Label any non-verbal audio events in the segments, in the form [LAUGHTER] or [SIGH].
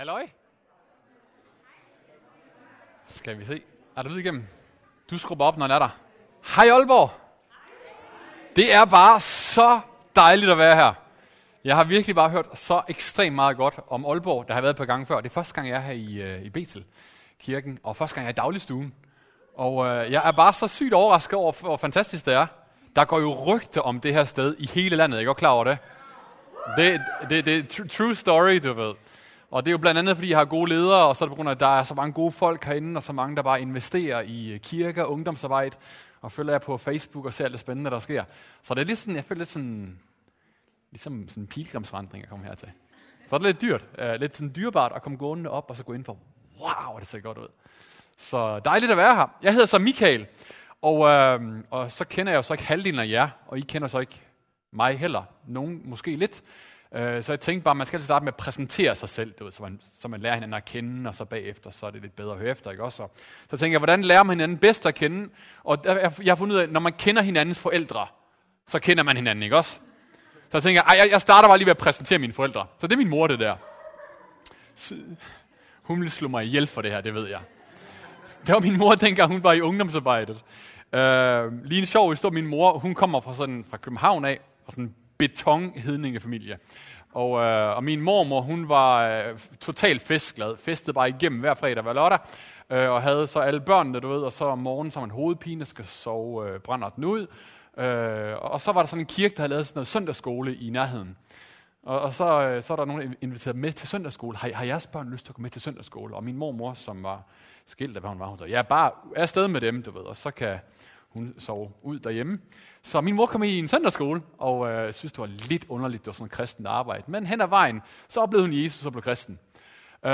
Halløj. Skal vi se. Er der lyd igennem? Du skrubber op, når den er der. Hej Aalborg. Det er bare så dejligt at være her. Jeg har virkelig bare hørt så ekstremt meget godt om Aalborg, der har været på gang før. Det er første gang, jeg er her i, uh, i Betel kirken, og første gang, jeg er i dagligstuen. Og uh, jeg er bare så sygt overrasket over, hvor fantastisk det er. Der går jo rygter om det her sted i hele landet. Jeg er godt klar over det. Det, det, det er true story, du ved. Og det er jo blandt andet, fordi jeg har gode ledere, og så er det på grund af, at der er så mange gode folk herinde, og så mange, der bare investerer i øh, kirke kirker og ungdomsarbejde, og følger jeg på Facebook og ser alt det spændende, der sker. Så det er lidt sådan, jeg føler lidt sådan, ligesom sådan en pilgrimsvandring, jeg kommer hertil. For det er lidt dyrt, uh, lidt sådan dyrbart at komme gående op, og så gå ind for, wow, det ser godt ud. Så dejligt at være her. Jeg hedder så Michael, og, øh, og så kender jeg jo så ikke halvdelen af jer, og I kender så ikke mig heller. Nogen måske lidt. Øh, så jeg tænkte bare, at man skal starte med at præsentere sig selv, du ved, så, man, så man lærer hinanden at kende, og så bagefter, så er det lidt bedre at høre efter, ikke også? Så, så tænker jeg, hvordan lærer man hinanden bedst at kende? Og der, jeg, jeg har fundet ud af, at når man kender hinandens forældre, så kender man hinanden, ikke også? Så jeg tænker, jeg, jeg starter bare lige ved at præsentere mine forældre. Så det er min mor, det der. Så, hun ville slå mig ihjel for det her, det ved jeg. Det var min mor, dengang hun var i ungdomsarbejdet. Øh, lige en sjov historie, min mor, hun kommer fra, sådan, fra København af, fra sådan en betonhedningefamilie. Og, øh, og min mormor, hun var øh, totalt festglad. Festede bare igennem hver fredag hver lørdag. Øh, og havde så alle børnene, du ved, og så om morgenen, så har man hovedpine, skal sove, øh, brænder den ud. Øh, og så var der sådan en kirke, der havde lavet sådan noget søndagsskole i nærheden. Og, og så, øh, så er der nogen, der inviteret med til søndagsskole. Har, har jeres børn lyst til at gå med til søndagsskole? Og min mormor, som var skilt af, hvad hun var, hun sagde, ja, bare er afsted med dem, du ved, og så kan hun sov ud derhjemme. Så min mor kom i en søndagsskole, og øh, synes, det var lidt underligt, det var sådan en kristen arbejde. Men hen ad vejen, så oplevede hun Jesus og blev kristen. Øh,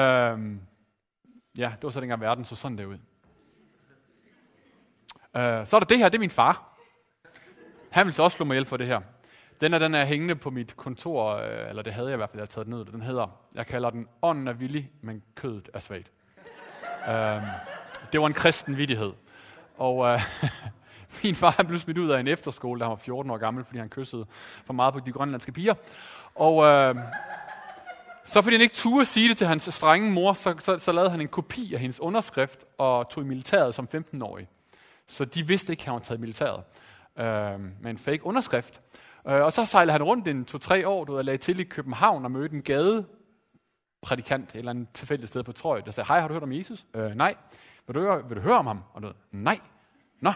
ja, det var så dengang verden så sådan der ud. Øh, så er der det her, det er min far. Han vil så også slå mig ihjel for det her. Den er, den er hængende på mit kontor, øh, eller det havde jeg i hvert fald, jeg har taget den ned. Den hedder, jeg kalder den, ånden er villig, men kødet er svagt. øhm, det var en kristen vidighed. Og øh, [LAUGHS] [LAUGHS] min far blev smidt ud af en efterskole, da han var 14 år gammel, fordi han kyssede for meget på de grønlandske piger. Og øh, så fordi han ikke turde sige det til hans strenge mor, så, så, så lavede han en kopi af hendes underskrift og tog i militæret som 15-årig. Så de vidste ikke, at han var taget i militæret øh, med en fake underskrift. Øh, og så sejlede han rundt en to-tre år, du ved, lagde til i København og mødte en gade prædikant et eller andet tilfældigt sted på Trøje, der sagde, hej, har du hørt om Jesus? Øh, nej. Vil du, høre, vil du høre om ham? Og noget, nej. Nå,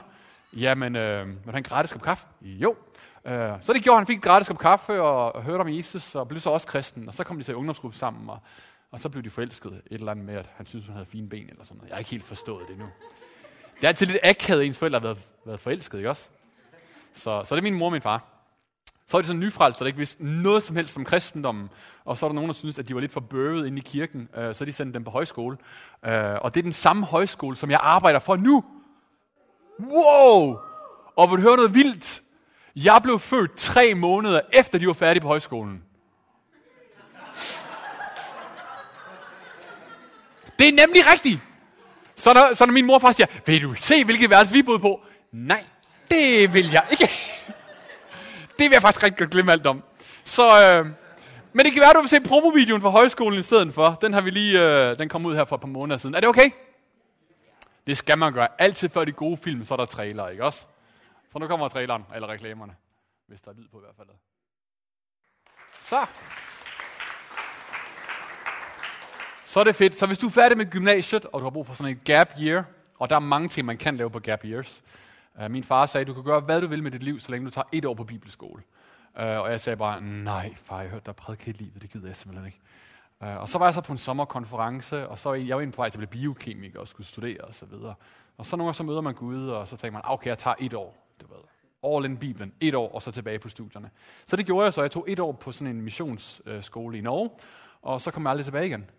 jamen, øh, vil han gratis kop kaffe? Jo. Øh, så det gjorde han, fik en gratis kop kaffe og, og hørte om Jesus, og blev så også kristen. Og så kom de så i ungdomsgruppe sammen, og, og så blev de forelsket et eller andet med, at han synes hun havde fine ben eller sådan noget. Jeg har ikke helt forstået det nu. Det er altid lidt akavet, at ens forældre har været, været forelsket, ikke også? Så, så det er min mor og min far. Så er de sådan en nyfrelst, der ikke vidste noget som helst om kristendommen. Og så er der nogen, der synes, at de var lidt for bøvet inde i kirken. Øh, så de sendte dem på højskole. Øh, og det er den samme højskole, som jeg arbejder for nu. Wow! Og vil du høre noget vildt? Jeg blev født tre måneder efter, de var færdige på højskolen. Det er nemlig rigtigt. Så når, så når min mor faktisk siger, vil du se, hvilket værelse vi boede på? Nej, det vil jeg ikke. Det vil jeg faktisk rigtig godt glemme alt om. Så, øh, men det kan være, du vil se promovideoen fra højskolen i stedet for. Den har vi lige, øh, den kom ud her for et par måneder siden. Er det okay? Det skal man gøre. Altid før de gode film, så er der trailer, ikke også? Så nu kommer traileren, eller reklamerne. Hvis der er lyd på i hvert fald. Så. Så er det fedt. Så hvis du er færdig med gymnasiet, og du har brug for sådan en gap year, og der er mange ting, man kan lave på gap years, øh, min far sagde, du kan gøre, hvad du vil med dit liv, så længe du tager et år på bibelskole. Øh, og jeg sagde bare, nej far, jeg hørte dig prædike hele livet, det gider jeg simpelthen ikke. Øh, og så var jeg så på en sommerkonference, og så var jeg, jeg var inde på vej til at blive biokemiker og skulle studere og så videre. Og så nogle gange så møder man Gud, og så tænker man, ah, okay, jeg tager et år, du ved. All in Bibelen, et år, og så tilbage på studierne. Så det gjorde jeg så. Jeg tog et år på sådan en missionsskole i Norge, og så kom jeg aldrig tilbage igen.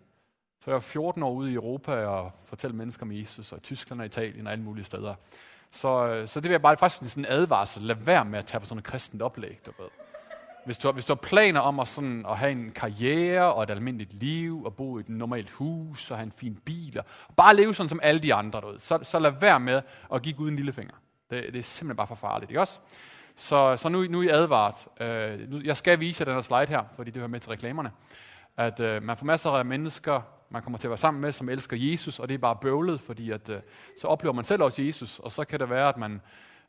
Så jeg var 14 år ude i Europa og fortalte mennesker om Jesus, og Tyskland og Italien og alle mulige steder. Så, øh, så det vil jeg bare faktisk sådan en advarsel. Lad være med at tage på sådan et kristent oplæg, du ved. Hvis du, har, hvis du har planer om at, sådan, at have en karriere og et almindeligt liv, og bo i et normalt hus, og have en fin bil, og bare leve sådan som alle de andre, du ved, så, så lad være med at give Gud en lillefinger. Det, det er simpelthen bare for farligt, ikke også? Så, så nu, nu er I advaret. Øh, nu, jeg skal vise jer den her slide her, fordi det hører med til reklamerne. At øh, man får masser af mennesker man kommer til at være sammen med, som elsker Jesus, og det er bare bøvlet, fordi at, øh, så oplever man selv også Jesus, og så kan det være, at man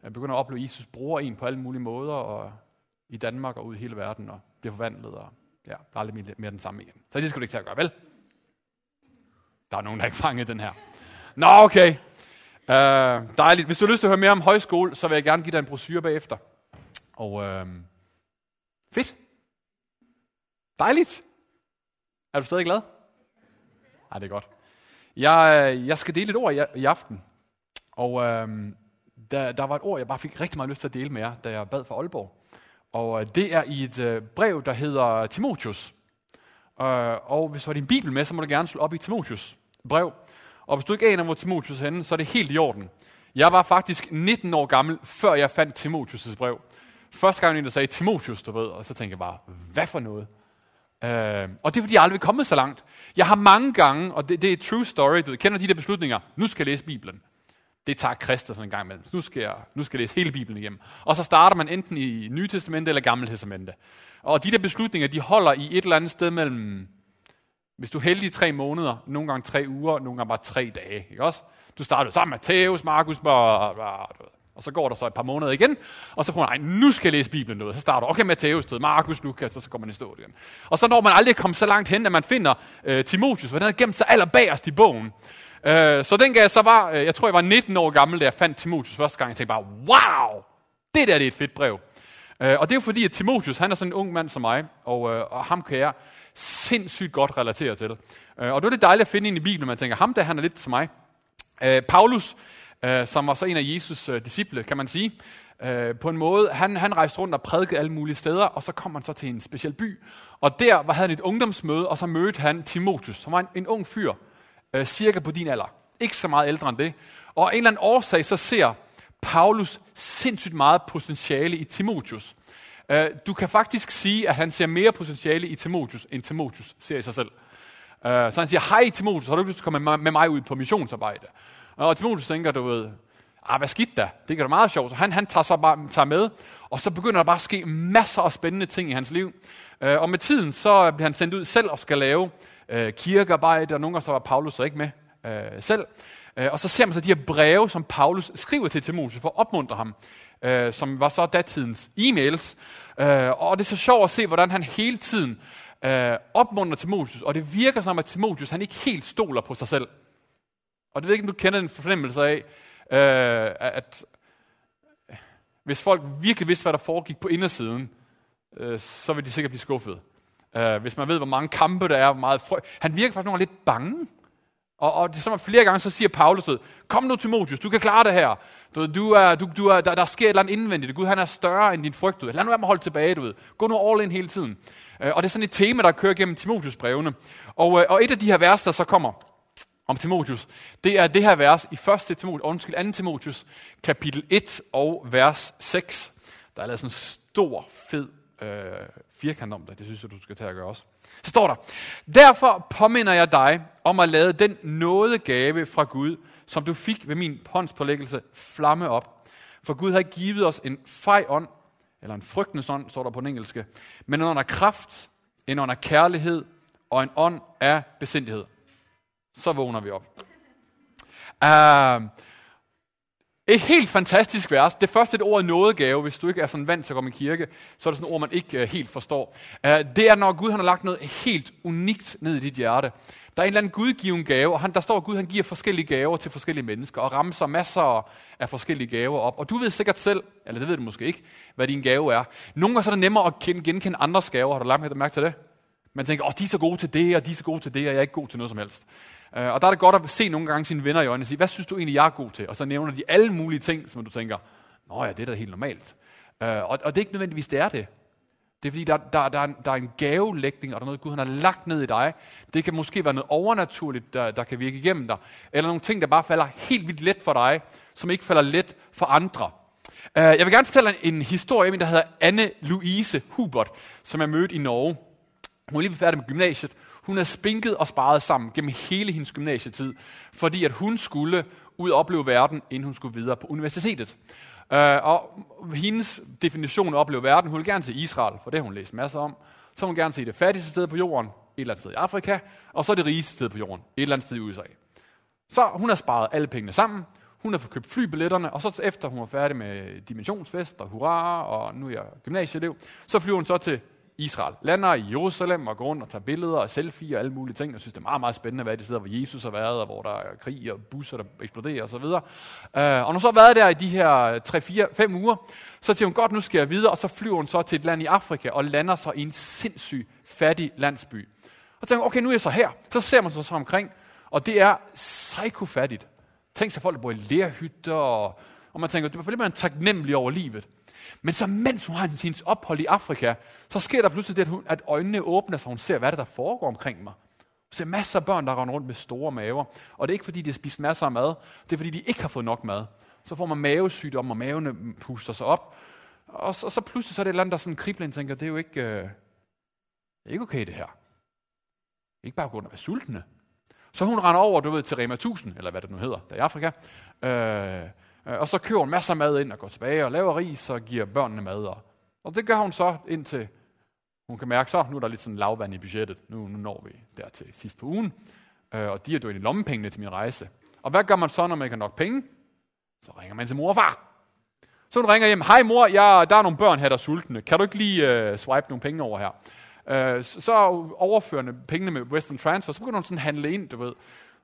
øh, begynder at opleve, at Jesus bruger en på alle mulige måder, og i Danmark og ud i hele verden, og bliver forvandlet, og ja, der er aldrig mere den samme igen. Så det skal du ikke til at gøre, vel? Der er nogen, der ikke fanget den her. Nå, okay. Uh, dejligt. Hvis du har lyst til at høre mere om højskole, så vil jeg gerne give dig en brochure bagefter. Og uh, fedt. Dejligt. Er du stadig glad? Nej, det er godt. Jeg, øh, jeg skal dele et ord i, i aften. Og uh, der, der var et ord, jeg bare fik rigtig meget lyst til at dele med jer, da jeg bad for Aalborg. Og øh, det er i et øh, brev, der hedder Timotius. Øh, og hvis du har din bibel med, så må du gerne slå op i Timotius brev. Og hvis du ikke aner, hvor Timotius er henne, så er det helt i orden. Jeg var faktisk 19 år gammel, før jeg fandt Timotius' brev. Første gang, der sagde Timotius, du ved, og så tænkte jeg bare, hvad for noget? Uh, og det er, fordi jeg aldrig er kommet så langt. Jeg har mange gange, og det, det er true story, du kender de der beslutninger, nu skal jeg læse Bibelen. Det tager Kristus en gang imellem. Nu skal, jeg, nu skal jeg læse hele Bibelen igennem. Og så starter man enten i Nye Testamente eller Gamle Testamente. Og de der beslutninger, de holder i et eller andet sted mellem hvis du er heldig tre måneder, nogle gange tre uger, nogle gange bare tre dage. Ikke også? Du starter sammen med Matthæus, Markus, blah, blah, og så går der så et par måneder igen, og så prøver man, nu skal jeg læse Bibelen noget. Så starter okay, Matthæus, Markus, Lukas, og så går man i stå igen. Og så når man aldrig kommer så langt hen, at man finder øh, Timotius, for den har gemt sig allerbagerst i bogen. Øh, så den gav så var, øh, jeg tror jeg var 19 år gammel, da jeg fandt Timotius første gang. Jeg tænkte bare, wow, det der det er et fedt brev. Øh, og det er jo fordi, at Timotius, han er sådan en ung mand som mig, og, øh, og ham kan jeg sindssygt godt relatere til. Øh, og det er det dejligt at finde ind i Bibelen, man tænker, ham der, han er lidt som mig. Øh, Paulus, øh, som var så en af Jesus øh, disciple, kan man sige, øh, på en måde, han, han rejste rundt og prædikede alle mulige steder, og så kom han så til en speciel by. Og der var, havde han et ungdomsmøde, og så mødte han Timotius, som var en, en ung fyr, øh, cirka på din alder. Ikke så meget ældre end det. Og af en eller anden årsag, så ser Paulus sindssygt meget potentiale i Timotius. Uh, du kan faktisk sige, at han ser mere potentiale i Timotius, end Timotius ser i sig selv. Uh, så han siger, hej Timotius, har du ikke lyst til at komme med mig ud på missionsarbejde? Og Timotius tænker, du ved, ah, hvad skidt da, det gør da meget sjovt. Så han, han tager, sig bare, tager med, og så begynder der bare at ske masser af spændende ting i hans liv. Øh, og med tiden, så bliver han sendt ud selv og skal lave øh, kirkearbejde, og nogle gange så var Paulus så ikke med øh, selv. Øh, og så ser man så de her breve, som Paulus skriver til Timotheus for at opmuntre ham øh, som var så datidens e-mails. Øh, og det er så sjovt at se, hvordan han hele tiden øh, opmuntrer Timotheus, og det virker som, at Timotheus han ikke helt stoler på sig selv. Og det ved ikke, om du kender den fornemmelse af, øh, at øh, hvis folk virkelig vidste, hvad der foregik på indersiden, øh, så ville de sikkert blive skuffet. Øh, hvis man ved, hvor mange kampe der er, hvor meget frø... Han virker faktisk nogle lidt bange. Og, og det er som flere gange, så siger Paulus, kom nu Timotius, du kan klare det her. Du, du er, du, du er, der, der sker et eller andet indvendigt. Gud han er større end din frygt. Du. Lad nu være med at holde tilbage. Du ved. Gå nu all in hele tiden. Øh, og det er sådan et tema, der kører gennem Timotius brevene. Og, øh, og et af de her vers, der så kommer om Timotius, det er det her vers i 1. Timotius, undskyld, 2. Timotius, kapitel 1 og vers 6. Der er lavet sådan en stor, fed øh, firkant om det. Det synes jeg, du skal tage at gøre også. Så står der, derfor påminder jeg dig om at lade den nådegave fra Gud, som du fik ved min håndspålæggelse, flamme op. For Gud har givet os en fej ånd, eller en frygtens ånd, står der på den engelske, men en ånd af kraft, en ånd af kærlighed og en ånd af besindighed. Så vågner vi op. Uh, et helt fantastisk vers. Det første et ord nådegave, hvis du ikke er sådan vant til at komme i kirke, så er det sådan et ord, man ikke øh, helt forstår. Øh, det er, når Gud han har lagt noget helt unikt ned i dit hjerte. Der er en eller anden gudgiven gave, og han, der står, at Gud han giver forskellige gaver til forskellige mennesker, og rammer masser af forskellige gaver op. Og du ved sikkert selv, eller det ved du måske ikke, hvad din gave er. Nogle gange så er det nemmere at kende, genkende andres gaver. Har du lagt mærke til det? Man tænker, åh, de er så gode til det, og de er så gode til det, og jeg er ikke god til noget som helst. Øh, og der er det godt at se nogle gange sine venner i øjnene og sige, hvad synes du egentlig, jeg er god til? Og så nævner de alle mulige ting, som du tænker, nå ja, det er da helt normalt. Øh, og, og det er ikke nødvendigvis, det er det. Det er fordi, der, der, der, er en, der er en gavelægning, og der er noget, Gud han har lagt ned i dig. Det kan måske være noget overnaturligt, der, der kan virke igennem dig. Eller nogle ting, der bare falder helt vildt let for dig, som ikke falder let for andre. Uh, jeg vil gerne fortælle en, en historie om en, der hedder Anne-Louise Hubert, som jeg mødte i Norge. Hun er lige færdig med gymnasiet. Hun er spinket og sparet sammen gennem hele hendes gymnasietid, fordi at hun skulle ud og opleve verden, inden hun skulle videre på universitetet. Uh, og hendes definition af at opleve verden, hun vil gerne til Israel, for det har hun læst masser om. Så vil hun gerne se det fattigste sted på jorden, eller andet sted i Afrika, og så det rigeste sted på jorden, et eller andet sted i USA. Så hun har sparet alle pengene sammen, hun har fået købt flybilletterne, og så efter hun var færdig med dimensionsfest og hurra, og nu er jeg gymnasieelev, så flyver hun så til Israel. Lander i Jerusalem og går rundt og tager billeder og selfie og alle mulige ting. Jeg synes, det er meget, meget spændende, hvad det sidder, hvor Jesus har været, og hvor der er krig og busser, der eksploderer osv. Uh, øh, og når så har været der i de her 3-4-5 uger, så siger hun, godt, nu skal jeg videre, og så flyver hun så til et land i Afrika og lander så i en sindssyg fattig landsby. Og tænker okay, nu er jeg så her. Så ser man sig så omkring, og det er psykofattigt. Tænk sig folk, der bor i lærhytter, og, og man tænker, det er man taknemmelig over livet. Men så mens hun har hendes ophold i Afrika, så sker der pludselig det, at, hun, at øjnene åbner, så hun ser, hvad det der foregår omkring mig. Hun ser masser af børn, der render rundt med store maver. Og det er ikke, fordi de har spist masser af mad. Det er, fordi de ikke har fået nok mad. Så får man mavesygdom, og mavene puster sig op. Og så, og så pludselig så er det et eller andet, der sådan kribler og tænker, det er jo ikke, øh, det er ikke okay det her. Ikke bare på grund af at være sultne. Så hun render over, du ved, til Rema 1000, eller hvad det nu hedder, der i Afrika. Øh, Øh, og så køber hun masser af mad ind og går tilbage og laver ris og giver børnene mad. Og, det gør hun så indtil hun kan mærke, så nu er der lidt sådan lavvand i budgettet. Nu, nu når vi der til sidst på ugen. Øh, og de er jo i lommepengene til min rejse. Og hvad gør man så, når man ikke har nok penge? Så ringer man til mor og far. Så hun ringer hjem. Hej mor, jeg, der er nogle børn her, der er sultne. Kan du ikke lige uh, swipe nogle penge over her? Uh, så, så overførende pengene med Western Transfer, så begynder hun sådan handle ind, du ved.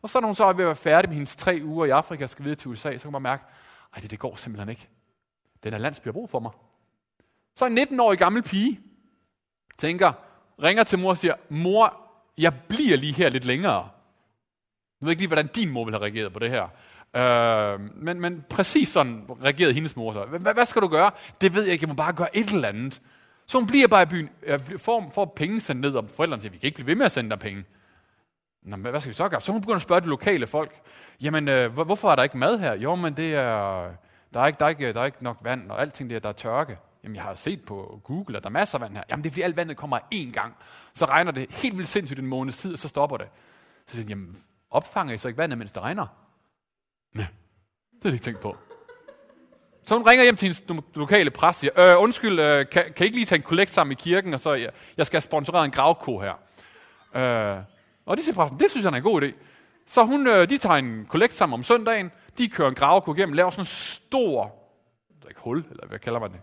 Og så når hun så er ved at være færdig med hendes tre uger i Afrika og skal videre til USA, så kan man mærke, ej, det, det går simpelthen ikke. Den her landsby har brug for mig. Så en 19-årig gammel pige tænker, ringer til mor og siger, mor, jeg bliver lige her lidt længere. Jeg ved ikke lige, hvordan din mor ville have reageret på det her. Øh, men, men præcis sådan reagerede hendes mor så. Hvad, hvad skal du gøre? Det ved jeg ikke, jeg må bare gøre et eller andet. Så hun bliver bare i byen, øh, får, får penge sendt ned, og forældrene siger, vi kan ikke blive ved med at sende dig penge. Nå, men hvad skal vi så gøre? Så hun begynder at spørge de lokale folk. Jamen, øh, hvorfor er der ikke mad her? Jo, men det er, der er ikke, der er ikke, der er ikke nok vand, og alting det der er tørke. Jamen, jeg har set på Google, at der er masser af vand her. Jamen, det er fordi alt vandet kommer én gang. Så regner det helt vildt sindssygt en måneds tid, og så stopper det. Så siger jeg, jamen, opfanger I så ikke vandet, mens det regner? Nej, det har jeg ikke tænkt på. Så hun ringer hjem til hendes lokale præst og siger, øh, undskyld, øh, kan, kan I ikke lige tage en kollekt sammen i kirken, og så jeg, jeg skal sponsorere en gravko her. Øh, og det siger præsten, det synes han er en god idé. Så hun, øh, de tager en kollekt sammen om søndagen, de kører en graveko igennem, laver sådan en stor, ikke hul, eller hvad kalder man det?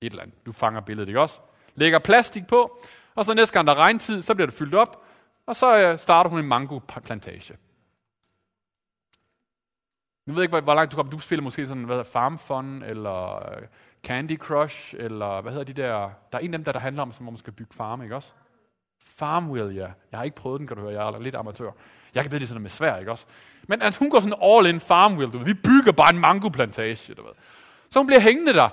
Et eller andet. Du fanger billedet, ikke også? Lægger plastik på, og så næste gang der er regntid, så bliver det fyldt op, og så øh, starter hun en mango-plantage. Jeg ved ikke, hvor, hvor langt du kommer. Du spiller måske sådan, hvad hedder, Farm Fun, eller øh, Candy Crush, eller hvad hedder de der... Der er en af dem, der, der handler om, som man skal bygge farme, ikke også? Farmville, ja. Jeg har ikke prøvet den, kan du høre. Jeg er lidt amatør. Jeg kan vide, det sådan med svær, ikke også? Men altså, hun går sådan all in Farmville, du ved. Vi bygger bare en mangoplantage, du ved. Så hun bliver hængende der.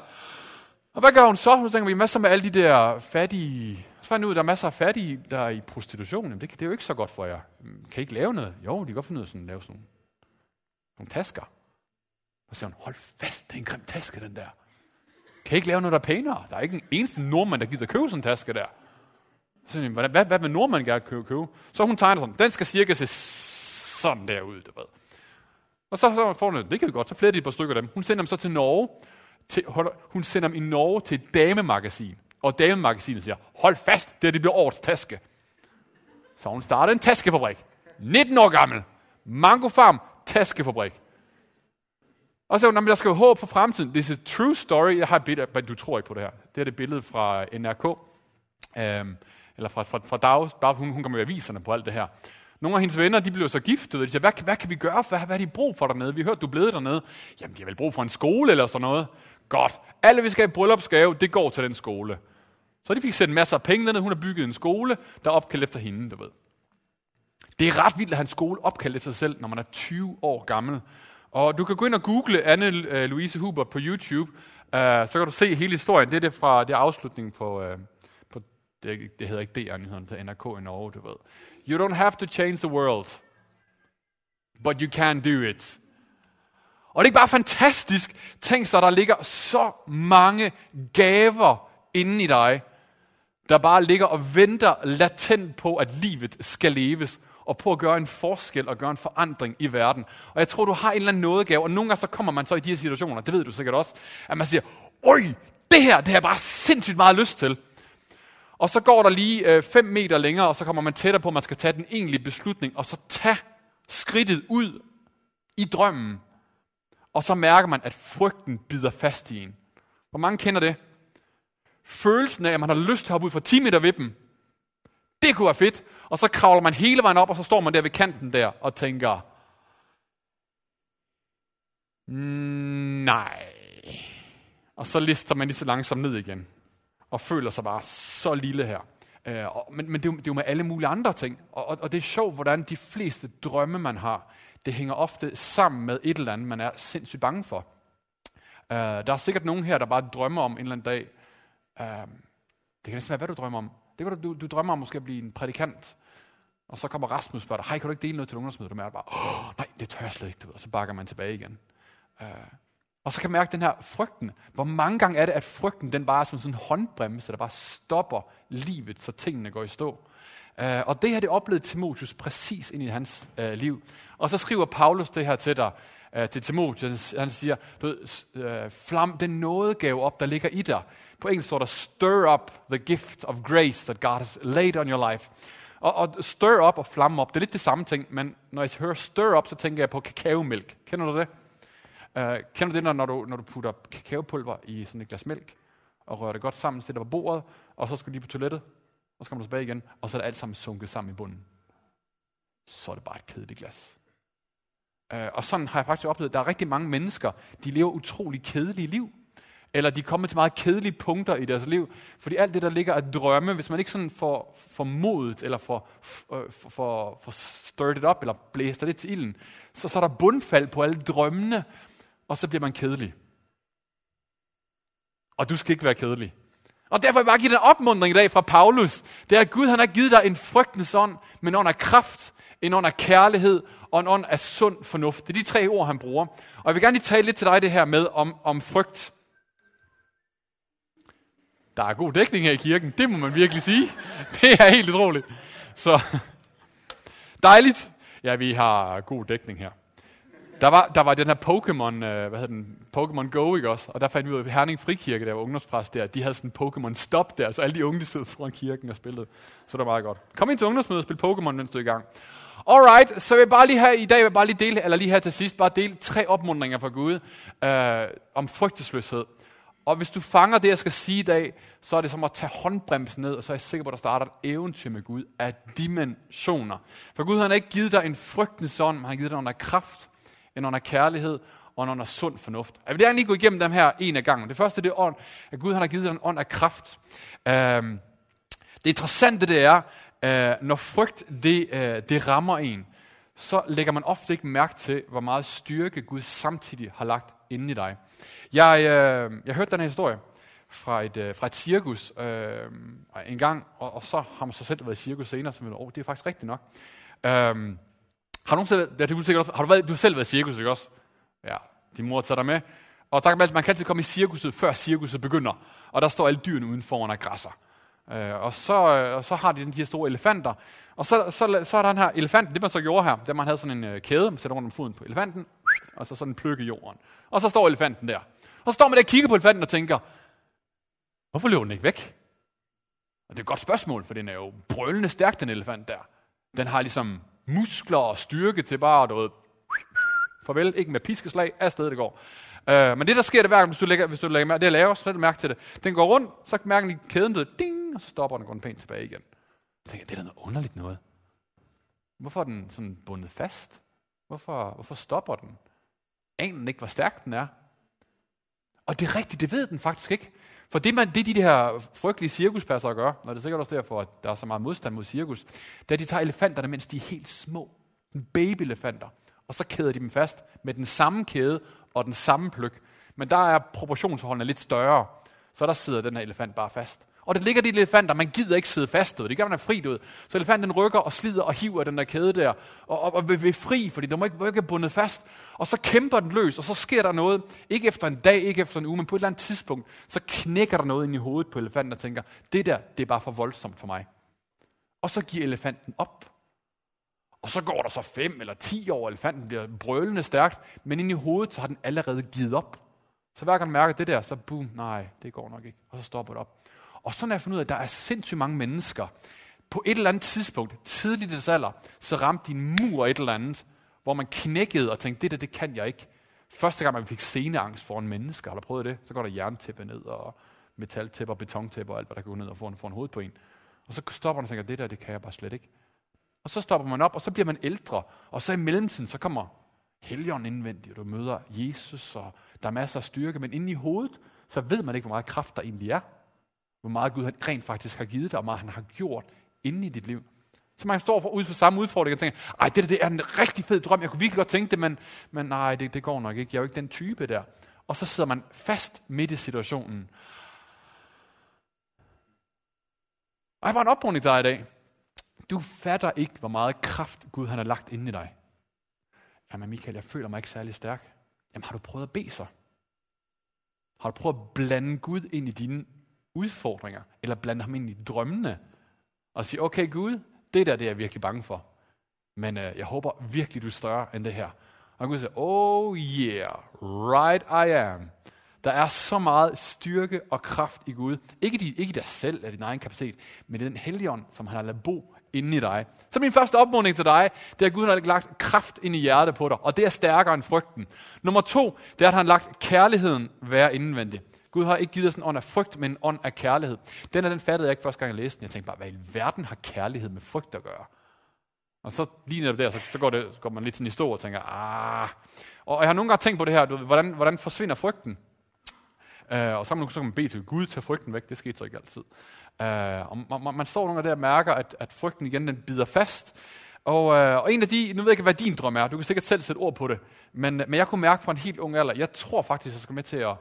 Og hvad gør hun så? Hun tænker, vi er masser med alle de der fattige... Så fandt ud, at der er masser af fattige, der er i prostitution. Jamen, det, det er jo ikke så godt for jer. Mm, kan I ikke lave noget? Jo, de kan godt finde ud af sådan, at lave sådan nogle, nogle tasker. Og så siger hun, hold fast, det er en grim taske, den der. Kan I ikke lave noget, der er pænere? Der er ikke en eneste nordmand, der gider købe sådan en taske der. Så siger hvad, hvad, hvad vil nordmanden gerne købe, købe? Så hun tegner sådan, den skal cirka se sådan der ud, du ved. Og så, så får hun, det kan vi godt, så flere de et par stykker af dem. Hun sender dem så til Norge, til, hun sender dem i Norge til et damemagasin. Og damemagasinet siger, hold fast, det, det bliver årets taske. Så hun startede en taskefabrik. 19 år gammel. Mango Farm, taskefabrik. Og så siger der skal jo håb for fremtiden. This is a true story. Jeg har et billede, men du tror ikke på det her. Det er det billede fra NRK. Um, øhm, eller fra, fra, fra Dag, bare hun, hun kommer i aviserne på alt det her. Nogle af hendes venner, de blev så gift, og de siger, hvad, hvad kan vi gøre? Hvad, hvad har de brug for dernede? Vi har hørt, du er blevet dernede. Jamen, de har vel brug for en skole eller sådan noget. Godt. Alle, vi skal have bryllupsgave, det går til den skole. Så de fik sendt masser af penge dernede. Hun har bygget en skole, der er opkaldt efter hende, du ved. Det er ret vildt at have en skole opkaldt efter sig selv, når man er 20 år gammel. Og du kan gå ind og google Anne-Louise øh, Huber på YouTube, øh, så kan du se hele historien. Det er det fra det er afslutningen på, øh, det, det hedder ikke DR-nyhederne, det er NRK i Norge, du ved. You don't have to change the world, but you can do it. Og det er ikke bare fantastisk. Tænk så, der ligger så mange gaver inde i dig, der bare ligger og venter latent på, at livet skal leves, og på at gøre en forskel og gøre en forandring i verden. Og jeg tror, du har en eller anden nådegave, og nogle gange så kommer man så i de her situationer, det ved du sikkert også, at man siger, oj, det her, det har jeg bare sindssygt meget lyst til. Og så går der lige 5 øh, meter længere, og så kommer man tættere på, at man skal tage den egentlige beslutning, og så tage skridtet ud i drømmen. Og så mærker man, at frygten bider fast i en. Hvor mange kender det? Følelsen af, at man har lyst til at hoppe ud fra 10 meter ved dem, det kunne være fedt. Og så kravler man hele vejen op, og så står man der ved kanten der og tænker, mm, nej. Og så lister man lige så langsomt ned igen. Og føler sig bare så lille her. Øh, og, men men det, er jo, det er jo med alle mulige andre ting. Og, og, og det er sjovt, hvordan de fleste drømme, man har, det hænger ofte sammen med et eller andet, man er sindssygt bange for. Uh, der er sikkert nogen her, der bare drømmer om en eller anden dag. Uh, det kan næsten være, hvad du drømmer om. Det kan du, du, du drømmer om måske at blive en prædikant. Og så kommer Rasmus og spørger dig, hej, kan du ikke dele noget til ungdomsmødet? Du mærker bare, oh, nej, det tør jeg slet ikke, du. Og så bakker man tilbage igen. Uh, og så kan man mærke den her frygten. Hvor mange gange er det, at frygten den bare er som sådan en håndbremse, der bare stopper livet, så tingene går i stå. Uh, og det her, det oplevede Timotius præcis ind i hans uh, liv. Og så skriver Paulus det her til dig, uh, til Timotius. Han siger, du ved, uh, flam den nådegave op, der ligger i dig. På engelsk står der, stir up the gift of grace that God has laid on your life. Og, og stir up og flamme op, det er lidt det samme ting, men når jeg hører stir up, så tænker jeg på kakaomælk. Kender du det? Uh, kender du det, når, når, du, når du putter kakaopulver i sådan et glas mælk, og rører det godt sammen, sætter på bordet, og så skal du lige på toilettet, og så kommer du tilbage igen, og så er det alt sammen sunket sammen i bunden. Så er det bare et kedeligt glas. Uh, og sådan har jeg faktisk oplevet, at der er rigtig mange mennesker, de lever utrolig kedelige liv. Eller de kommer til meget kedelige punkter i deres liv. Fordi alt det, der ligger at drømme, hvis man ikke sådan får, får modet, eller får, øh, for, for, for stirred it up, eller blæst det til ilden, så, så er der bundfald på alle drømmene, og så bliver man kedelig. Og du skal ikke være kedelig. Og derfor vil jeg bare give dig en opmundring i dag fra Paulus. Det er, at Gud han har givet dig en frygtens ånd, men ånd af kraft, en ånd af kærlighed og en ånd af sund fornuft. Det er de tre ord, han bruger. Og jeg vil gerne lige tale lidt til dig det her med om, om frygt. Der er god dækning her i kirken, det må man virkelig sige. [LAUGHS] Det er helt utroligt. Så [LAUGHS] dejligt. Ja, vi har god dækning her. Der var, der var den her Pokémon, øh, hvad hedder den, Pokémon Go, ikke også? Og der fandt vi ud af, at Herning Frikirke, der var ungdomspræst der, de havde sådan en Pokémon Stop der, så alle de unge, de stod foran kirken og spillede. Så det var meget godt. Kom ind til ungdomsmødet og spil Pokémon, mens du er i gang. Alright, så vil jeg bare lige her i dag, vil jeg bare lige dele, eller lige her til sidst, bare dele tre opmundringer fra Gud øh, om frygtesløshed. Og hvis du fanger det, jeg skal sige i dag, så er det som at tage håndbremsen ned, og så er jeg sikker på, at der starter et eventyr med Gud af dimensioner. For Gud han har ikke givet dig en frygtens ånd, men han har givet dig en kraft, en under kærlighed og en sund fornuft. Jeg vil gerne lige gå igennem dem her en af gangen. Det første det er ånd, at Gud han har givet dig en ånd af kraft. Øhm, det interessante det er, øh, når frygt det, øh, det rammer en, så lægger man ofte ikke mærke til, hvor meget styrke Gud samtidig har lagt inde i dig. Jeg, øh, jeg hørte den her historie fra et, øh, fra et cirkus øh, en gang, og, og så har man så selv været i cirkus senere, så man, oh, det er faktisk rigtigt nok. Øh, har du, selv, ja, du, sikkert, har du, været, du har selv været i cirkus, ikke også? Ja, din mor tager dig med. Og tak, man kan altid komme i cirkuset, før cirkuset begynder. Og der står alle dyrene udenfor og græsser. Øh, og, så, øh, og så har de de her store elefanter. Og så, så, så er der den her elefant, det man så gjorde her, der man havde sådan en øh, kæde, man sætter rundt om foden på elefanten, og så sådan en pløkke i jorden. Og så står elefanten der. Og så står man der og kigger på elefanten og tænker, hvorfor løber den ikke væk? Og det er et godt spørgsmål, for den er jo brølende stærk, den elefant der. Den har ligesom muskler og styrke til bare, noget, farvel, ikke med piskeslag, afsted det går. Øh, men det, der sker, det hver hvis du lægger, hvis du lægger mærke, det laver, så mærke til det. Den går rundt, så mærker den i kæden, det ding, og så stopper den går den pænt tilbage igen. Jeg tænker det er da noget underligt noget. Hvorfor er den sådan bundet fast? Hvorfor, hvorfor stopper den? Aner den ikke, hvor stærk den er? Og det er rigtigt, det ved den faktisk ikke. For det, man, det de, de her frygtelige cirkuspassere gør, når det er sikkert også derfor, at der er så meget modstand mod cirkus, det er, at de tager elefanterne, mens de er helt små. Babyelefanter. Og så kæder de dem fast med den samme kæde og den samme pløk. Men der er proportionsforholdene lidt større. Så der sidder den her elefant bare fast. Og det ligger de elefanter, man gider ikke sidde fast ud. Det gør man er fri ud. Så elefanten rykker og slider og hiver den der kæde der, og, og, og vil, vil fri, fordi den må ikke, må ikke bundet fast. Og så kæmper den løs, og så sker der noget, ikke efter en dag, ikke efter en uge, men på et eller andet tidspunkt, så knækker der noget ind i hovedet på elefanten og tænker, det der, det er bare for voldsomt for mig. Og så giver elefanten op. Og så går der så fem eller ti år, elefanten bliver brølende stærkt, men ind i hovedet, så har den allerede givet op. Så hver gang den mærker det der, så boom, nej, det går nok ikke. Og så stopper det op. Og sådan er jeg fundet ud af, at der er sindssygt mange mennesker. På et eller andet tidspunkt, tidligt i deres alder, så ramte din mur et eller andet, hvor man knækkede og tænkte, det der, det kan jeg ikke. Første gang, man fik sceneangst foran mennesker, har du prøvet det? Så går der jerntæppe ned, og metaltæppe og betontæppe og alt, hvad der går ned og får en, får en hoved på en. Og så stopper man og tænker, det der, det kan jeg bare slet ikke. Og så stopper man op, og så bliver man ældre. Og så i mellemtiden, så kommer Helligånden indvendigt, og du møder Jesus, og der er masser af styrke. Men inde i hovedet, så ved man ikke, hvor meget kraft der egentlig er. Hvor meget Gud rent faktisk har givet dig, og meget han har gjort inde i dit liv. Så man står for, ud for samme udfordring og tænker, ej, det, det er en rigtig fed drøm, jeg kunne virkelig godt tænke det, men, men nej, det, det går nok ikke, jeg er jo ikke den type der. Og så sidder man fast midt i situationen. Og jeg var en opmuntring til dig i dag. Du fatter ikke, hvor meget kraft Gud han har lagt ind i dig. Jamen Michael, jeg føler mig ikke særlig stærk. Jamen har du prøvet at bede så? Har du prøvet at blande Gud ind i dine udfordringer? Eller blande ham ind i drømmene? Og sige, okay Gud, det der det er jeg virkelig bange for. Men øh, jeg håber virkelig, du er større end det her. Og Gud siger, oh yeah, right I am. Der er så meget styrke og kraft i Gud. Ikke, i, ikke i dig selv eller din egen kapacitet, men i den helligånd, som han har lavet bo inde i dig. Så min første opmuntring til dig, det er, at Gud har lagt kraft ind i hjertet på dig, og det er stærkere end frygten. Nummer to, det er, at han har lagt kærligheden være indvendig. Gud har ikke givet os en ånd af frygt, men en ånd af kærlighed. Den er den fattede jeg ikke første gang, jeg læste den. Jeg tænkte bare, hvad i verden har kærlighed med frygt at gøre? Og så lige netop der, så, så, går, det, så går man lidt til en historie og tænker, ah. Og jeg har nogle gange tænkt på det her, du, hvordan, hvordan forsvinder frygten? Uh, og så kan, man, så kan man bede til Gud til frygten væk. Det skete så ikke altid. Uh, og man, man står nogle gange der og mærker, at, at frygten igen den bider fast. Og, uh, og en af de, nu ved jeg ikke, hvad din drøm er, du kan sikkert selv sætte ord på det, men, men jeg kunne mærke fra en helt ung alder, jeg tror faktisk, jeg skal med til at,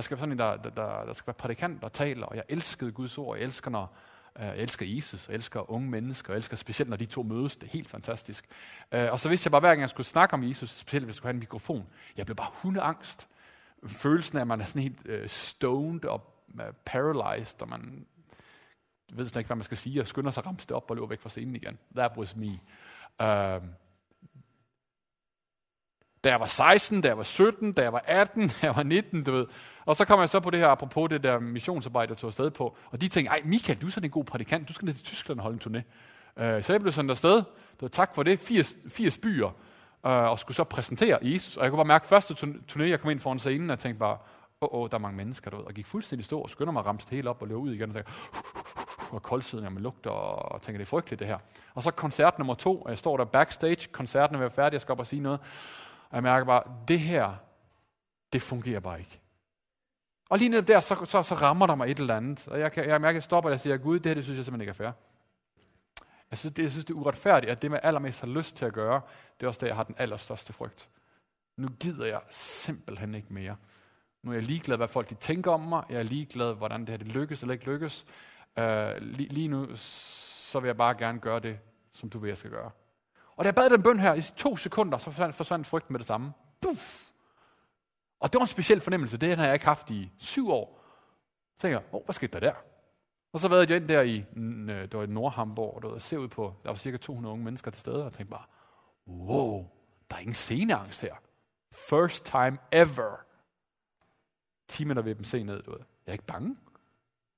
jeg skal være sådan en, der, der, der, der skal være prædikant, der taler, og jeg elskede Guds ord, jeg elsker, når, øh, jeg elsker Jesus, jeg elsker unge mennesker, jeg elsker specielt, når de to mødes, det er helt fantastisk. Uh, og så vidste jeg bare, hver gang jeg skulle snakke om Jesus, specielt hvis jeg skulle have en mikrofon, jeg blev bare hundeangst følelsen af, at man er sådan helt øh, stoned og øh, paralyzed, og man ved slet ikke, hvad man skal sige, og skynder sig at det op og løber væk fra scenen igen. That was me. Uh, da jeg var 16, da jeg var 17, da jeg var 18, [LAUGHS] da jeg var 19, du ved. Og så kom jeg så på det her, apropos det der missionsarbejde, jeg tog afsted på. Og de tænkte, ej Michael, du er sådan en god prædikant, du skal ned til Tyskland og holde en turné. Øh, så jeg blev sådan afsted. Det var tak for det. 80, 80 byer øh, og skulle så præsentere Jesus. Og jeg kunne bare mærke, første turné, jeg kom ind foran scenen, og jeg tænkte bare, åh, oh, oh, der er mange mennesker derude. Og gik fuldstændig stå og skynder mig at helt op og løbe ud igen, og tænkte, og koldsiden med lugter, og tænker, det er frygteligt det her. Og så koncert nummer to, og jeg står der backstage, koncerten er ved færdig, jeg skal op og sige noget, og jeg mærker bare, det her, det fungerer bare ikke. Og lige ned der, så, så, så rammer der mig et eller andet, og jeg, kan, jeg mærker, at jeg stopper, og jeg siger, Gud, det her, det synes jeg simpelthen ikke er fair. Jeg synes, det, jeg synes, det er uretfærdigt, at det, man allermest har lyst til at gøre, det er også det, jeg har den allerstørste frygt. Nu gider jeg simpelthen ikke mere. Nu er jeg ligeglad, hvad folk de tænker om mig. Jeg er ligeglad, hvordan det her det lykkes eller ikke lykkes. Uh, lige, lige nu, så vil jeg bare gerne gøre det, som du vil, jeg skal gøre. Og da jeg bad den bøn her, i to sekunder, så forsvandt, forsvandt frygten med det samme. Puff! Og det var en speciel fornemmelse. Det har jeg ikke haft i syv år. Så tænker jeg, oh, hvad skete der der? Og så var jeg ind der i, mm, øh, det var i Nordhamburg, og ser ud på, der var cirka 200 unge mennesker til stede, og tænkte bare, wow, der er ingen sceneangst her. First time ever. 10 minutter ved dem se ned, du ved. Jeg er ikke bange.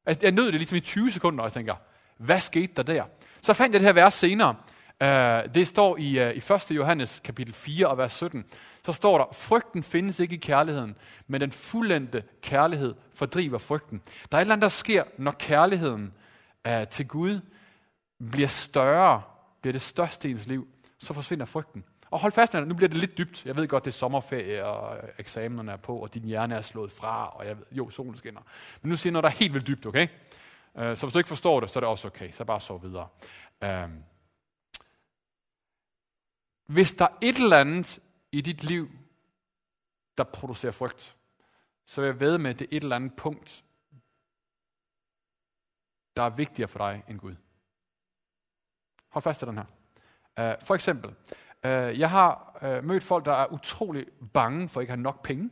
Altså, jeg nød det ligesom i 20 sekunder, og jeg tænker, hvad skete der der? Så fandt jeg det her vers senere. Øh, det står i, øh, i 1. Johannes kapitel 4 og vers 17 så står der, frygten findes ikke i kærligheden, men den fuldendte kærlighed fordriver frygten. Der er et eller andet, der sker, når kærligheden uh, til Gud bliver større, bliver det største i ens liv, så forsvinder frygten. Og hold fast, nu bliver det lidt dybt. Jeg ved godt, det er sommerferie, og eksamenerne er på, og din hjerne er slået fra, og jeg ved, jo, solen skinner. Men nu siger jeg noget, der er helt vildt dybt, okay? Uh, så hvis du ikke forstår det, så er det også okay. Så bare så videre. Øhm, hvis der er et eller andet i dit liv, der producerer frygt, så vil jeg ved med, at det er et eller andet punkt, der er vigtigere for dig end Gud. Hold fast i den her. Uh, for eksempel, uh, jeg har uh, mødt folk, der er utrolig bange for at ikke have nok penge.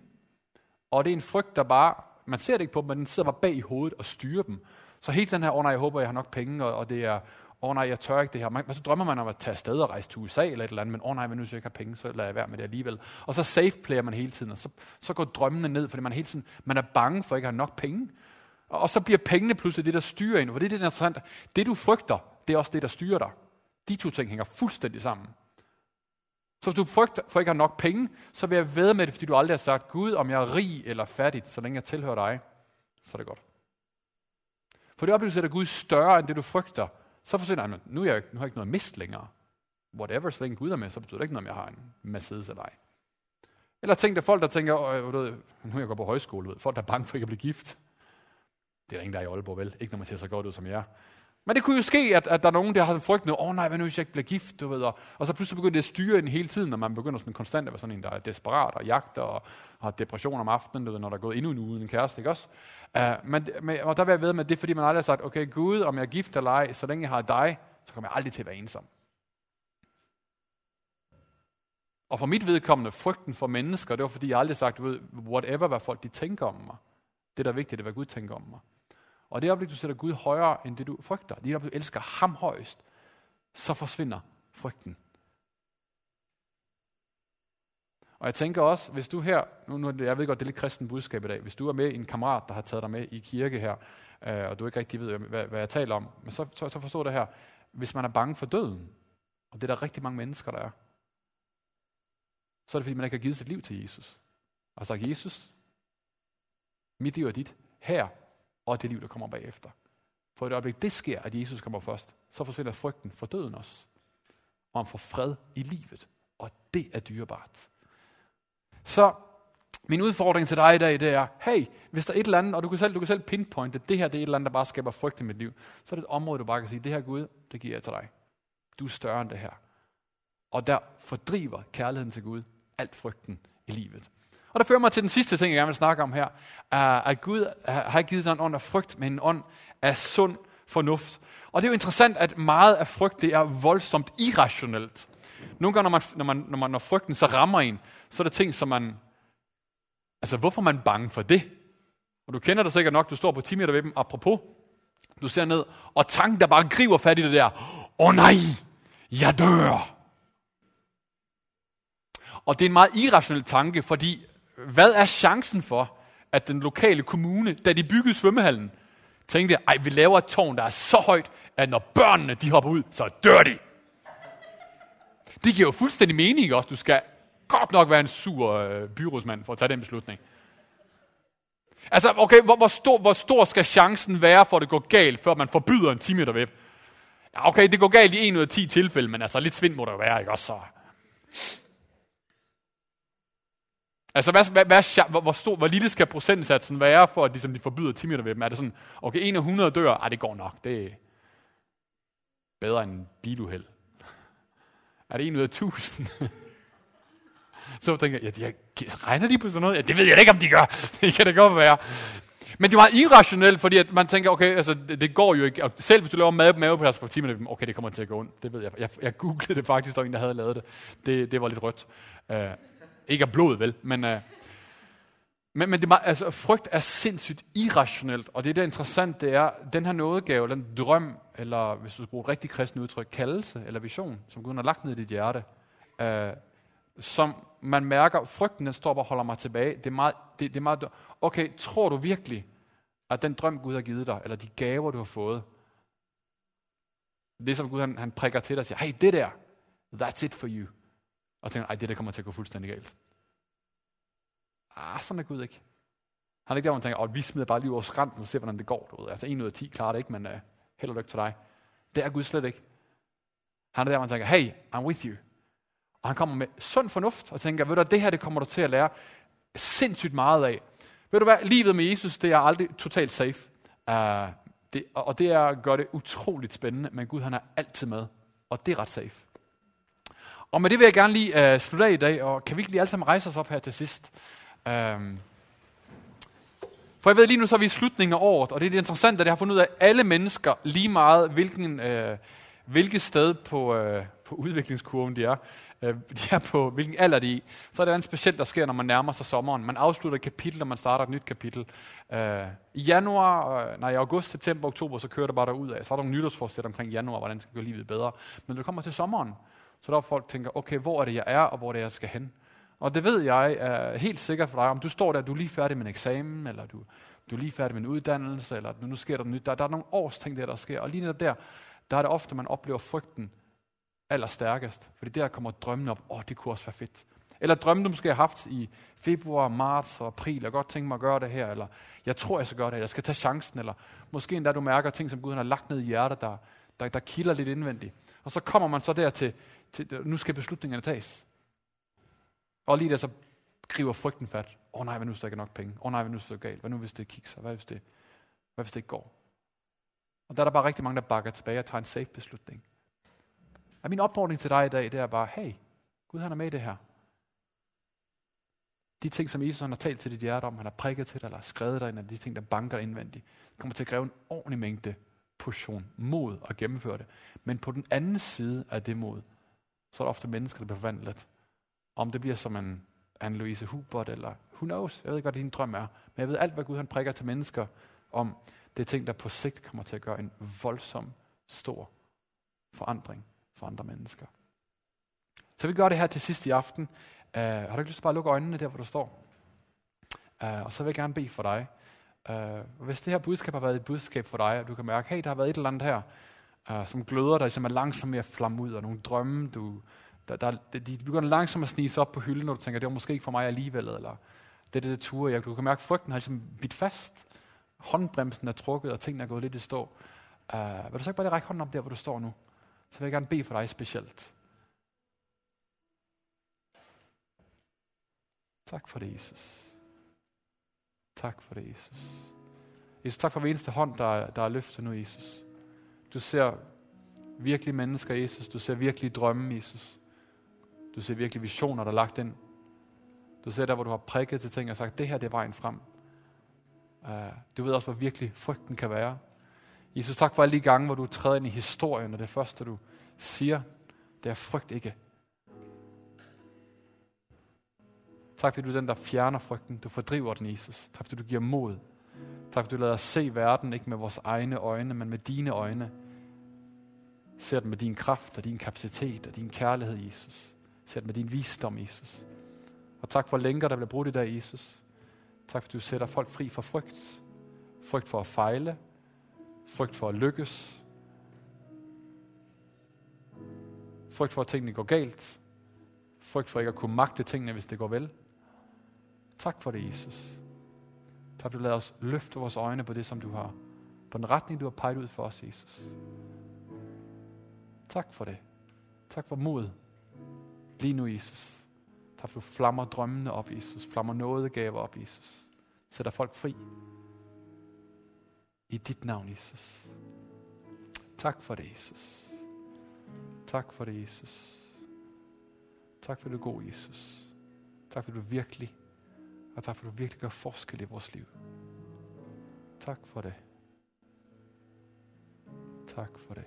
Og det er en frygt, der bare, man ser det ikke på dem, men den sidder bare bag i hovedet og styrer dem. Så hele den her, åh oh, nej, jeg håber, jeg har nok penge, og, og det er, åh oh, nej, jeg tør ikke det her. Man, så drømmer man om at tage afsted og rejse til USA eller et eller andet, men åh oh, nej, men nu hvis jeg ikke har penge, så lader jeg være med det alligevel. Og så safe player man hele tiden, og så, så går drømmene ned, fordi man hele tiden man er bange for at ikke have nok penge. Og så bliver pengene pludselig det, der styrer en. For det er det, der er interessant. Det, du frygter, det er også det, der styrer dig. De to ting hænger fuldstændig sammen. Så hvis du frygter for ikke at have nok penge, så vil jeg ved med det, fordi du aldrig har sagt, Gud, om jeg er rig eller fattig, så længe jeg tilhører dig, så er det godt. For det oplevelse, at Gud er større end det, du frygter, så forsvinder han, nu, er jeg, nu har jeg ikke noget at miste længere. Whatever, så længe Gud er med, så betyder det ikke noget, om jeg har en Mercedes eller ej. Eller tænk dig folk, der tænker, øh, ved, nu er jeg går på højskole, ved, folk der er bange for ikke at blive gift. Det er der ingen, der er i Aalborg, vel? Ikke når man ser så godt ud som jeg. Men det kunne jo ske, at, at der er nogen, der har en frygt åh oh, nej, hvad nu hvis jeg ikke bliver gift, du ved, og, og så pludselig begynder det at styre en hele tiden, når man begynder sådan konstant at være sådan en, der er desperat og jagter og har depression om aftenen, du ved, når der er gået endnu en uge uden en kæreste, ikke også? Uh, men, men, og der vil jeg ved med, at det er fordi, man aldrig har sagt, okay Gud, om jeg er gift eller ej, så længe jeg har dig, så kommer jeg aldrig til at være ensom. Og for mit vedkommende, frygten for mennesker, det var fordi, jeg aldrig sagt, du ved, whatever, hvad folk de tænker om mig. Det, der er vigtigt, det er, hvad Gud tænker om mig. Og det øjeblik, du sætter Gud højere, end det du frygter, det øjeblik, du elsker ham højst, så forsvinder frygten. Og jeg tænker også, hvis du her, nu, nu jeg ved godt, det er lidt kristen budskab i dag, hvis du er med en kammerat, der har taget dig med i kirke her, øh, og du ikke rigtig ved, hvad, hvad jeg taler om, men så, så, så forstår det her, hvis man er bange for døden, og det er der rigtig mange mennesker, der er, så er det fordi, man ikke har givet sit liv til Jesus. Og sagt, Jesus, mit liv er dit, her, og det liv, der kommer bagefter. For et øjeblik, det sker, at Jesus kommer først, så forsvinder frygten for døden også. Og man får fred i livet. Og det er dyrebart. Så min udfordring til dig i dag, det er, hey, hvis der er et eller andet, og du kan selv, du kan selv pinpointe, det her det er et eller andet, der bare skaber frygt i mit liv, så er det et område, du bare kan sige, det her Gud, det giver jeg til dig. Du er større end det her. Og der fordriver kærligheden til Gud alt frygten i livet. Og der fører mig til den sidste ting, jeg gerne vil snakke om her, er, at Gud uh, har givet dig en ånd af frygt, men en ånd af sund fornuft. Og det er jo interessant, at meget af frygt, det er voldsomt irrationelt. Nogle gange, når, man, når, man, når, man, når frygten så rammer en, så er det ting, som man... Altså, hvorfor er man bange for det? Og du kender det sikkert nok, du står på 10 meter ved dem, apropos. Du ser ned, og tanken, der bare griber fat i det der. Åh oh, nej, jeg dør. Og det er en meget irrationel tanke, fordi hvad er chancen for, at den lokale kommune, da de byggede svømmehallen, tænkte, ej, vi laver et tårn, der er så højt, at når børnene de hopper ud, så dør de. Det giver jo fuldstændig mening også. Du skal godt nok være en sur øh, byrådsmand for at tage den beslutning. Altså, okay, hvor, hvor, stor, hvor stor skal chancen være for, at det går galt, før man forbyder en 10 meter web? Ja, okay, det går galt i 1 ud af 10 tilfælde, men altså lidt svind må der være, ikke også så? Altså, hvad, hvad, hvad, hvor, hvor, stor, hvor lille skal procentsatsen være, for at ligesom, de forbyder 10 meter ved dem? Er det sådan, okay, en af 100 dør? Ej, det går nok. Det er bedre end biluheld. Er det en ud af 1000? [LAUGHS] så tænker jeg, ja, de, regner de på sådan noget? Ja, det ved jeg ikke, om de gør. [LAUGHS] det kan det godt være. Men det var irrationelt, fordi at man tænker, okay, altså, det, det går jo ikke. Og selv hvis du laver mave, mavepres på 10 minutter, okay, det kommer til at gå ondt. Det ved jeg. Jeg, jeg googlede det faktisk, der var en, der havde lavet det. Det, det var lidt rødt. Uh, ikke af blod, vel? Men, øh, men, men det, altså, frygt er sindssygt irrationelt, og det, der er interessant, det er, den her nådegave, den drøm, eller hvis du bruger et rigtig kristen udtryk, kaldelse eller vision, som Gud har lagt ned i dit hjerte, øh, som man mærker, frygten den står og holder mig tilbage. Det er meget, det, det er meget, okay, tror du virkelig, at den drøm Gud har givet dig, eller de gaver du har fået, det som Gud han, han prikker til dig og siger, hey, det der, that's it for you. Og tænker, ej, det der kommer til at gå fuldstændig galt. Ah, sådan er Gud ikke. Han er ikke der, hvor man tænker, vi smider bare lige over skrænten og ser, hvordan det går. Du ved. Altså, en ud af ti klarer det ikke, men uh, held og lykke til dig. Det er Gud slet ikke. Han er der, hvor man tænker, hey, I'm with you. Og han kommer med sund fornuft og tænker, ved du, det her det kommer du til at lære sindssygt meget af. Ved du hvad, livet med Jesus, det er aldrig totalt safe. Uh, det, og det er gør det utroligt spændende, men Gud han er altid med. Og det er ret safe. Og med det vil jeg gerne lige uh, slutte af i dag, og kan vi ikke lige alle sammen rejse os op her til sidst? Um, for jeg ved lige nu, så er vi i slutningen af året, og det er det interessante, at jeg har fundet ud af, at alle mennesker, lige meget hvilken, uh, hvilket sted på, uh, på udviklingskurven de er, uh, de er på, hvilken alder de er i, så er det en specielt, der sker, når man nærmer sig sommeren. Man afslutter et kapitel, og man starter et nyt kapitel. Uh, I januar, uh, nej, i august, september, oktober, så kører det bare derud af. Så er der nogle nytårsforsæt omkring januar, hvordan det skal gøre livet bedre. Men når det kommer til sommeren, så der er folk, der tænker, okay, hvor er det, jeg er, og hvor er det, jeg skal hen? Og det ved jeg er helt sikkert for dig, om du står der, du er lige færdig med en eksamen, eller du, du er lige færdig med en uddannelse, eller nu sker der nyt. Der, der er nogle års ting der, der sker. Og lige netop der, der er det ofte, man oplever frygten allerstærkest. Fordi der kommer drømmen op, åh, oh, det kunne også være fedt. Eller drømme, du måske har haft i februar, marts og april. Jeg godt tænke mig at gøre det her, eller jeg tror, jeg skal gøre det, eller jeg skal tage chancen, eller måske endda du mærker ting, som Gud har lagt ned i hjertet, der, der, der kilder lidt indvendigt. Og så kommer man så der til, til nu skal beslutningerne tages. Og lige der så griber frygten fat. Åh oh, nej, hvad nu hvis der ikke er nok penge? Åh oh, nej, hvad nu hvis det er galt? Hvad nu hvis det kikser? Hvad hvis det, hvad hvis det ikke går? Og der er der bare rigtig mange, der bakker tilbage og tager en safe beslutning. Og min opfordring til dig i dag, det er bare, hey, Gud han er med i det her. De ting, som Jesus han har talt til dit hjerte om, han har prikket til dig, eller skrevet dig ind, de ting, der banker indvendigt, kommer til at kræve en ordentlig mængde portion mod at gennemføre det. Men på den anden side af det mod, så er der ofte mennesker, der bliver forvandlet. Om det bliver som en Anne-Louise Hubert, eller who knows, jeg ved ikke, hvad din drøm er, men jeg ved alt, hvad Gud han prikker til mennesker om, det er ting, der på sigt kommer til at gøre en voldsom, stor forandring for andre mennesker. Så vi gør det her til sidst i aften. Uh, har du ikke lyst til bare at lukke øjnene der, hvor du står? Uh, og så vil jeg gerne bede for dig. Uh, hvis det her budskab har været et budskab for dig, og du kan mærke, hey, der har været et eller andet her, uh, som gløder dig, som er langsomt med at flamme ud, og nogle drømme, du, der, der, de begynder langsomt at snige sig op på hylden, når du tænker, det var måske ikke for mig alligevel, eller det er det, det ture, jeg, du kan mærke, at frygten har ligesom bidt fast. Håndbremsen er trukket, og tingene er gået lidt i stå. Uh, vil du så ikke bare lige række hånden op der, hvor du står nu? Så vil jeg gerne bede for dig specielt. Tak for det, Jesus. Tak for det, Jesus. Jesus, tak for hver eneste hånd, der, der er løftet nu, Jesus. Du ser virkelig mennesker, Jesus. Du ser virkelig drømme, Jesus. Du ser virkelig visioner, der er lagt ind. Du ser der, hvor du har prikket til ting og sagt, det her det er vejen frem. Uh, du ved også, hvor virkelig frygten kan være. Jesus, tak for alle de gange, hvor du træder ind i historien, og det første, du siger, det er frygt ikke. Tak fordi du er den, der fjerner frygten. Du fordriver den, Jesus. Tak fordi du giver mod. Tak fordi du lader os se verden, ikke med vores egne øjne, men med dine øjne. Ser den med din kraft og din kapacitet og din kærlighed, Jesus. Ser den med din visdom, Jesus. Og tak for lænker, der bliver brudt i dag, Jesus. Tak fordi du sætter folk fri fra frygt. Frygt for at fejle. Frygt for at lykkes. Frygt for, at tingene går galt. Frygt for ikke at kunne magte tingene, hvis det går vel. Tak for det, Jesus. Tak, du lader os løfte vores øjne på det, som du har. På den retning, du har peget ud for os, Jesus. Tak for det. Tak for mod. Lige nu, Jesus. Tak, for du flammer drømmene op, Jesus. Flammer nådegaver op, Jesus. Sætter folk fri. I dit navn, Jesus. Tak for det, Jesus. Tak for det, Jesus. Tak for det, god Jesus. Tak for du virkelig og tak for, at du virkelig gør forskel i vores liv. Tak for det. Tak for det.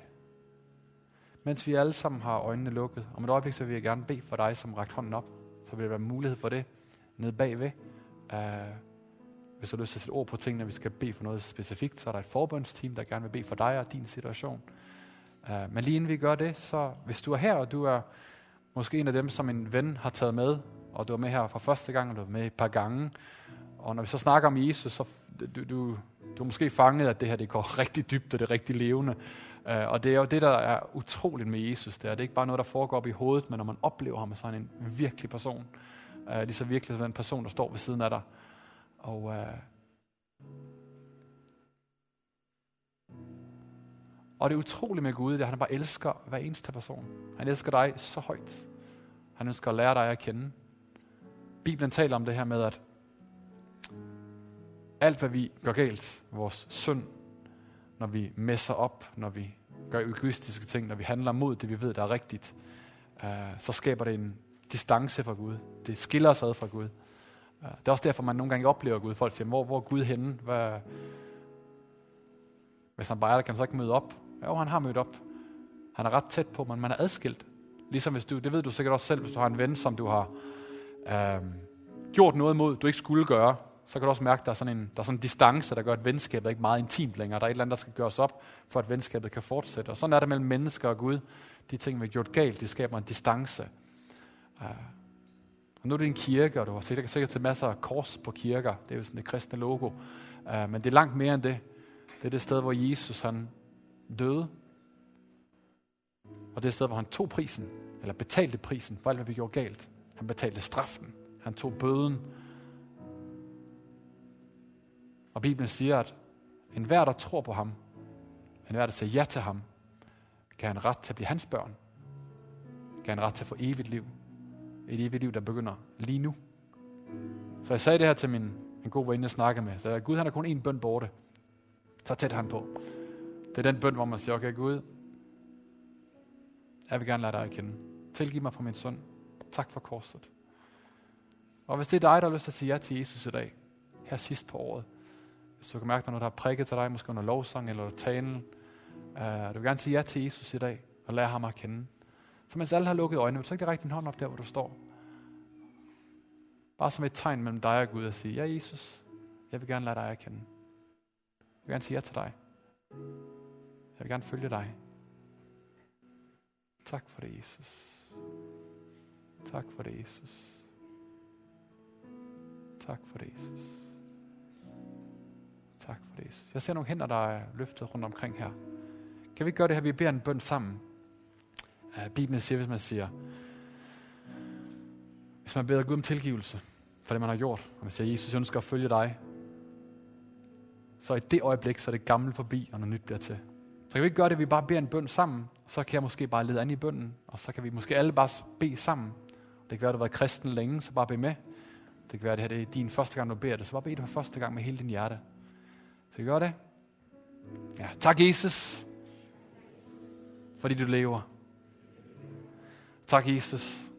Mens vi alle sammen har øjnene lukket, om et øjeblik, så vil jeg gerne bede for dig, som rækker hånden op. Så vil der være mulighed for det nede bagved. Uh, hvis du har lyst til at sætte ord på tingene, vi skal bede for noget specifikt, så er der et forbundsteam, der gerne vil bede for dig og din situation. Uh, men lige inden vi gør det, så hvis du er her, og du er måske en af dem, som en ven har taget med og du var med her for første gang, og du var med et par gange. Og når vi så snakker om Jesus, så du, du, du er måske fanget, at det her det går [LAUGHS] rigtig dybt, og det er rigtig levende. Uh, og det er jo det, der er utroligt med Jesus. Det er, det er ikke bare noget, der foregår op i hovedet, men når man oplever ham som en virkelig person. Uh, lige så virkelig som den person, der står ved siden af dig. Og, uh, og det er utroligt med Gud, det er, at han bare elsker hver eneste person. Han elsker dig så højt. Han ønsker at lære dig at kende. Bibelen taler om det her med, at alt hvad vi gør galt, vores synd, når vi messer op, når vi gør egoistiske ting, når vi handler mod det, vi ved, der er rigtigt, øh, så skaber det en distance fra Gud. Det skiller os ad fra Gud. Øh, det er også derfor, man nogle gange oplever Gud. Folk siger, hvor, hvor er Gud henne? Hvad, hvis han bare er der, kan han så ikke møde op? Jo, han har mødt op. Han er ret tæt på, men man er adskilt. Ligesom hvis du, det ved du sikkert også selv, hvis du har en ven, som du har øh, gjort noget mod, du ikke skulle gøre, så kan du også mærke, at der er sådan en, der er sådan en distance, der gør, at venskabet er ikke meget intimt længere. Der er et eller andet, der skal gøres op, for at venskabet kan fortsætte. Og sådan er det mellem mennesker og Gud. De ting, vi har gjort galt, de skaber en distance. Uh, Og nu er det en kirke, og du har sikkert, sikkert til masser af kors på kirker. Det er jo sådan det kristne logo. Uh, men det er langt mere end det. Det er det sted, hvor Jesus han døde. Og det er det sted, hvor han tog prisen, eller betalte prisen for alt, hvad vi gjorde galt. Han betalte straffen. Han tog bøden. Og Bibelen siger, at enhver, der tror på ham, enhver, der siger ja til ham, kan han ret til at blive hans børn. Kan han ret til at få evigt liv. Et evigt liv, der begynder lige nu. Så jeg sagde det her til min en god veninde, jeg snakkede med. Så jeg, Gud han er kun én bøn borte. Så tæt han på. Det er den bøn, hvor man siger, okay Gud, jeg vil gerne lade dig at kende. Tilgiv mig for min søn. Tak for korset. Og hvis det er dig, der har lyst til at sige ja til Jesus i dag, her sidst på året, hvis du kan mærke, at noget, der har prikket til dig, måske under lovsang eller talen, uh, du vil gerne sige ja til Jesus i dag, og lære ham at kende. Så mens alle har lukket øjnene, vil du ikke række din hånd op der, hvor du står? Bare som et tegn mellem dig og Gud at sige, ja Jesus, jeg vil gerne lade dig at kende. Jeg vil gerne sige ja til dig. Jeg vil gerne følge dig. Tak for det, Jesus. Tak for det, Jesus. Tak for det, Jesus. Tak for det, Jesus. Jeg ser nogle hænder, der er løftet rundt omkring her. Kan vi ikke gøre det her? Vi beder en bøn sammen. Bibelen siger, hvis man siger, hvis man beder Gud om tilgivelse for det, man har gjort, og man siger, Jesus, jeg ønsker at følge dig, så i det øjeblik, så er det gamle forbi, og noget nyt bliver til. Så kan vi ikke gøre det, at vi bare beder en bøn sammen, så kan jeg måske bare lede an i bønden, og så kan vi måske alle bare bede sammen. Det kan være, at du har været kristen længe, så bare bed med. Det kan være, at det her det er din første gang, du beder det, så bare bed det for første gang med hele din hjerte. Så vi gør det? Ja, tak Jesus, fordi du lever. Tak Jesus,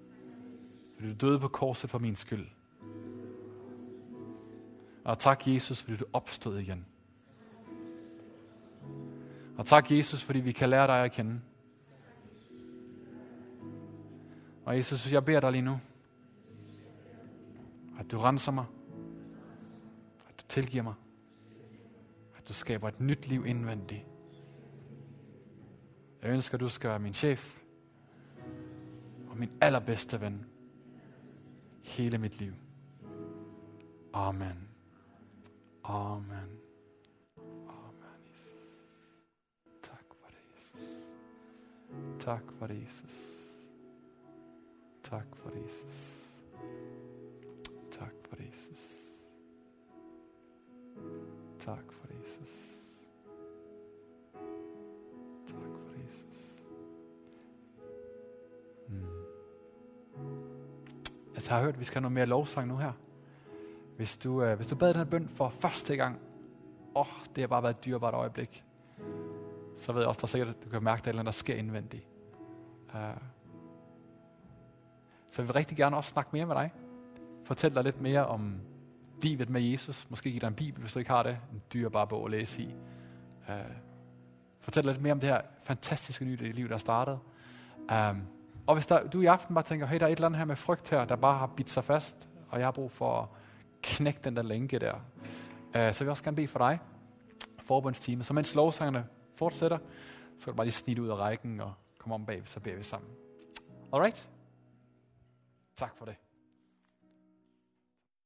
fordi du døde på korset for min skyld. Og tak Jesus, fordi du opstod igen. Og tak Jesus, fordi vi kan lære dig at kende. Og Jesus, jeg beder dig lige nu, at du renser mig, at du tilgiver mig, at du skaber et nyt liv indvendigt. Jeg ønsker, at du skal være min chef og min allerbedste ven hele mit liv. Amen. Amen. Amen, Jesus. Tak for det, Jesus. Tak for det, Jesus. Tak for det, Jesus. Tak for det, Jesus. Tak for det, Jesus. Tak for det, Jesus. Mm. Jeg har hørt, at vi skal have noget mere lovsang nu her. Hvis du, øh, hvis du bad den her bøn for første gang, åh, oh, det har bare været et dyrebart øjeblik, så ved jeg også, der er sikkert, at du kan mærke, at der er noget, der sker indvendigt. Uh, så jeg vil rigtig gerne også snakke mere med dig. Fortæl dig lidt mere om livet med Jesus. Måske give dig en bibel, hvis du ikke har det. En dyrebar bog at læse i. Uh, fortæl dig lidt mere om det her fantastiske nye liv, der er startet. Um, og hvis der, du i aften bare tænker, hey, der er et eller andet her med frygt her, der bare har bidt sig fast, og jeg har brug for at knække den der lænke der, uh, så vil jeg også gerne bede for dig, forbundsteamet. Så mens lovsangerne fortsætter, så kan du bare lige snit ud af rækken og komme om bag, så beder vi sammen. Alright? Tak for det.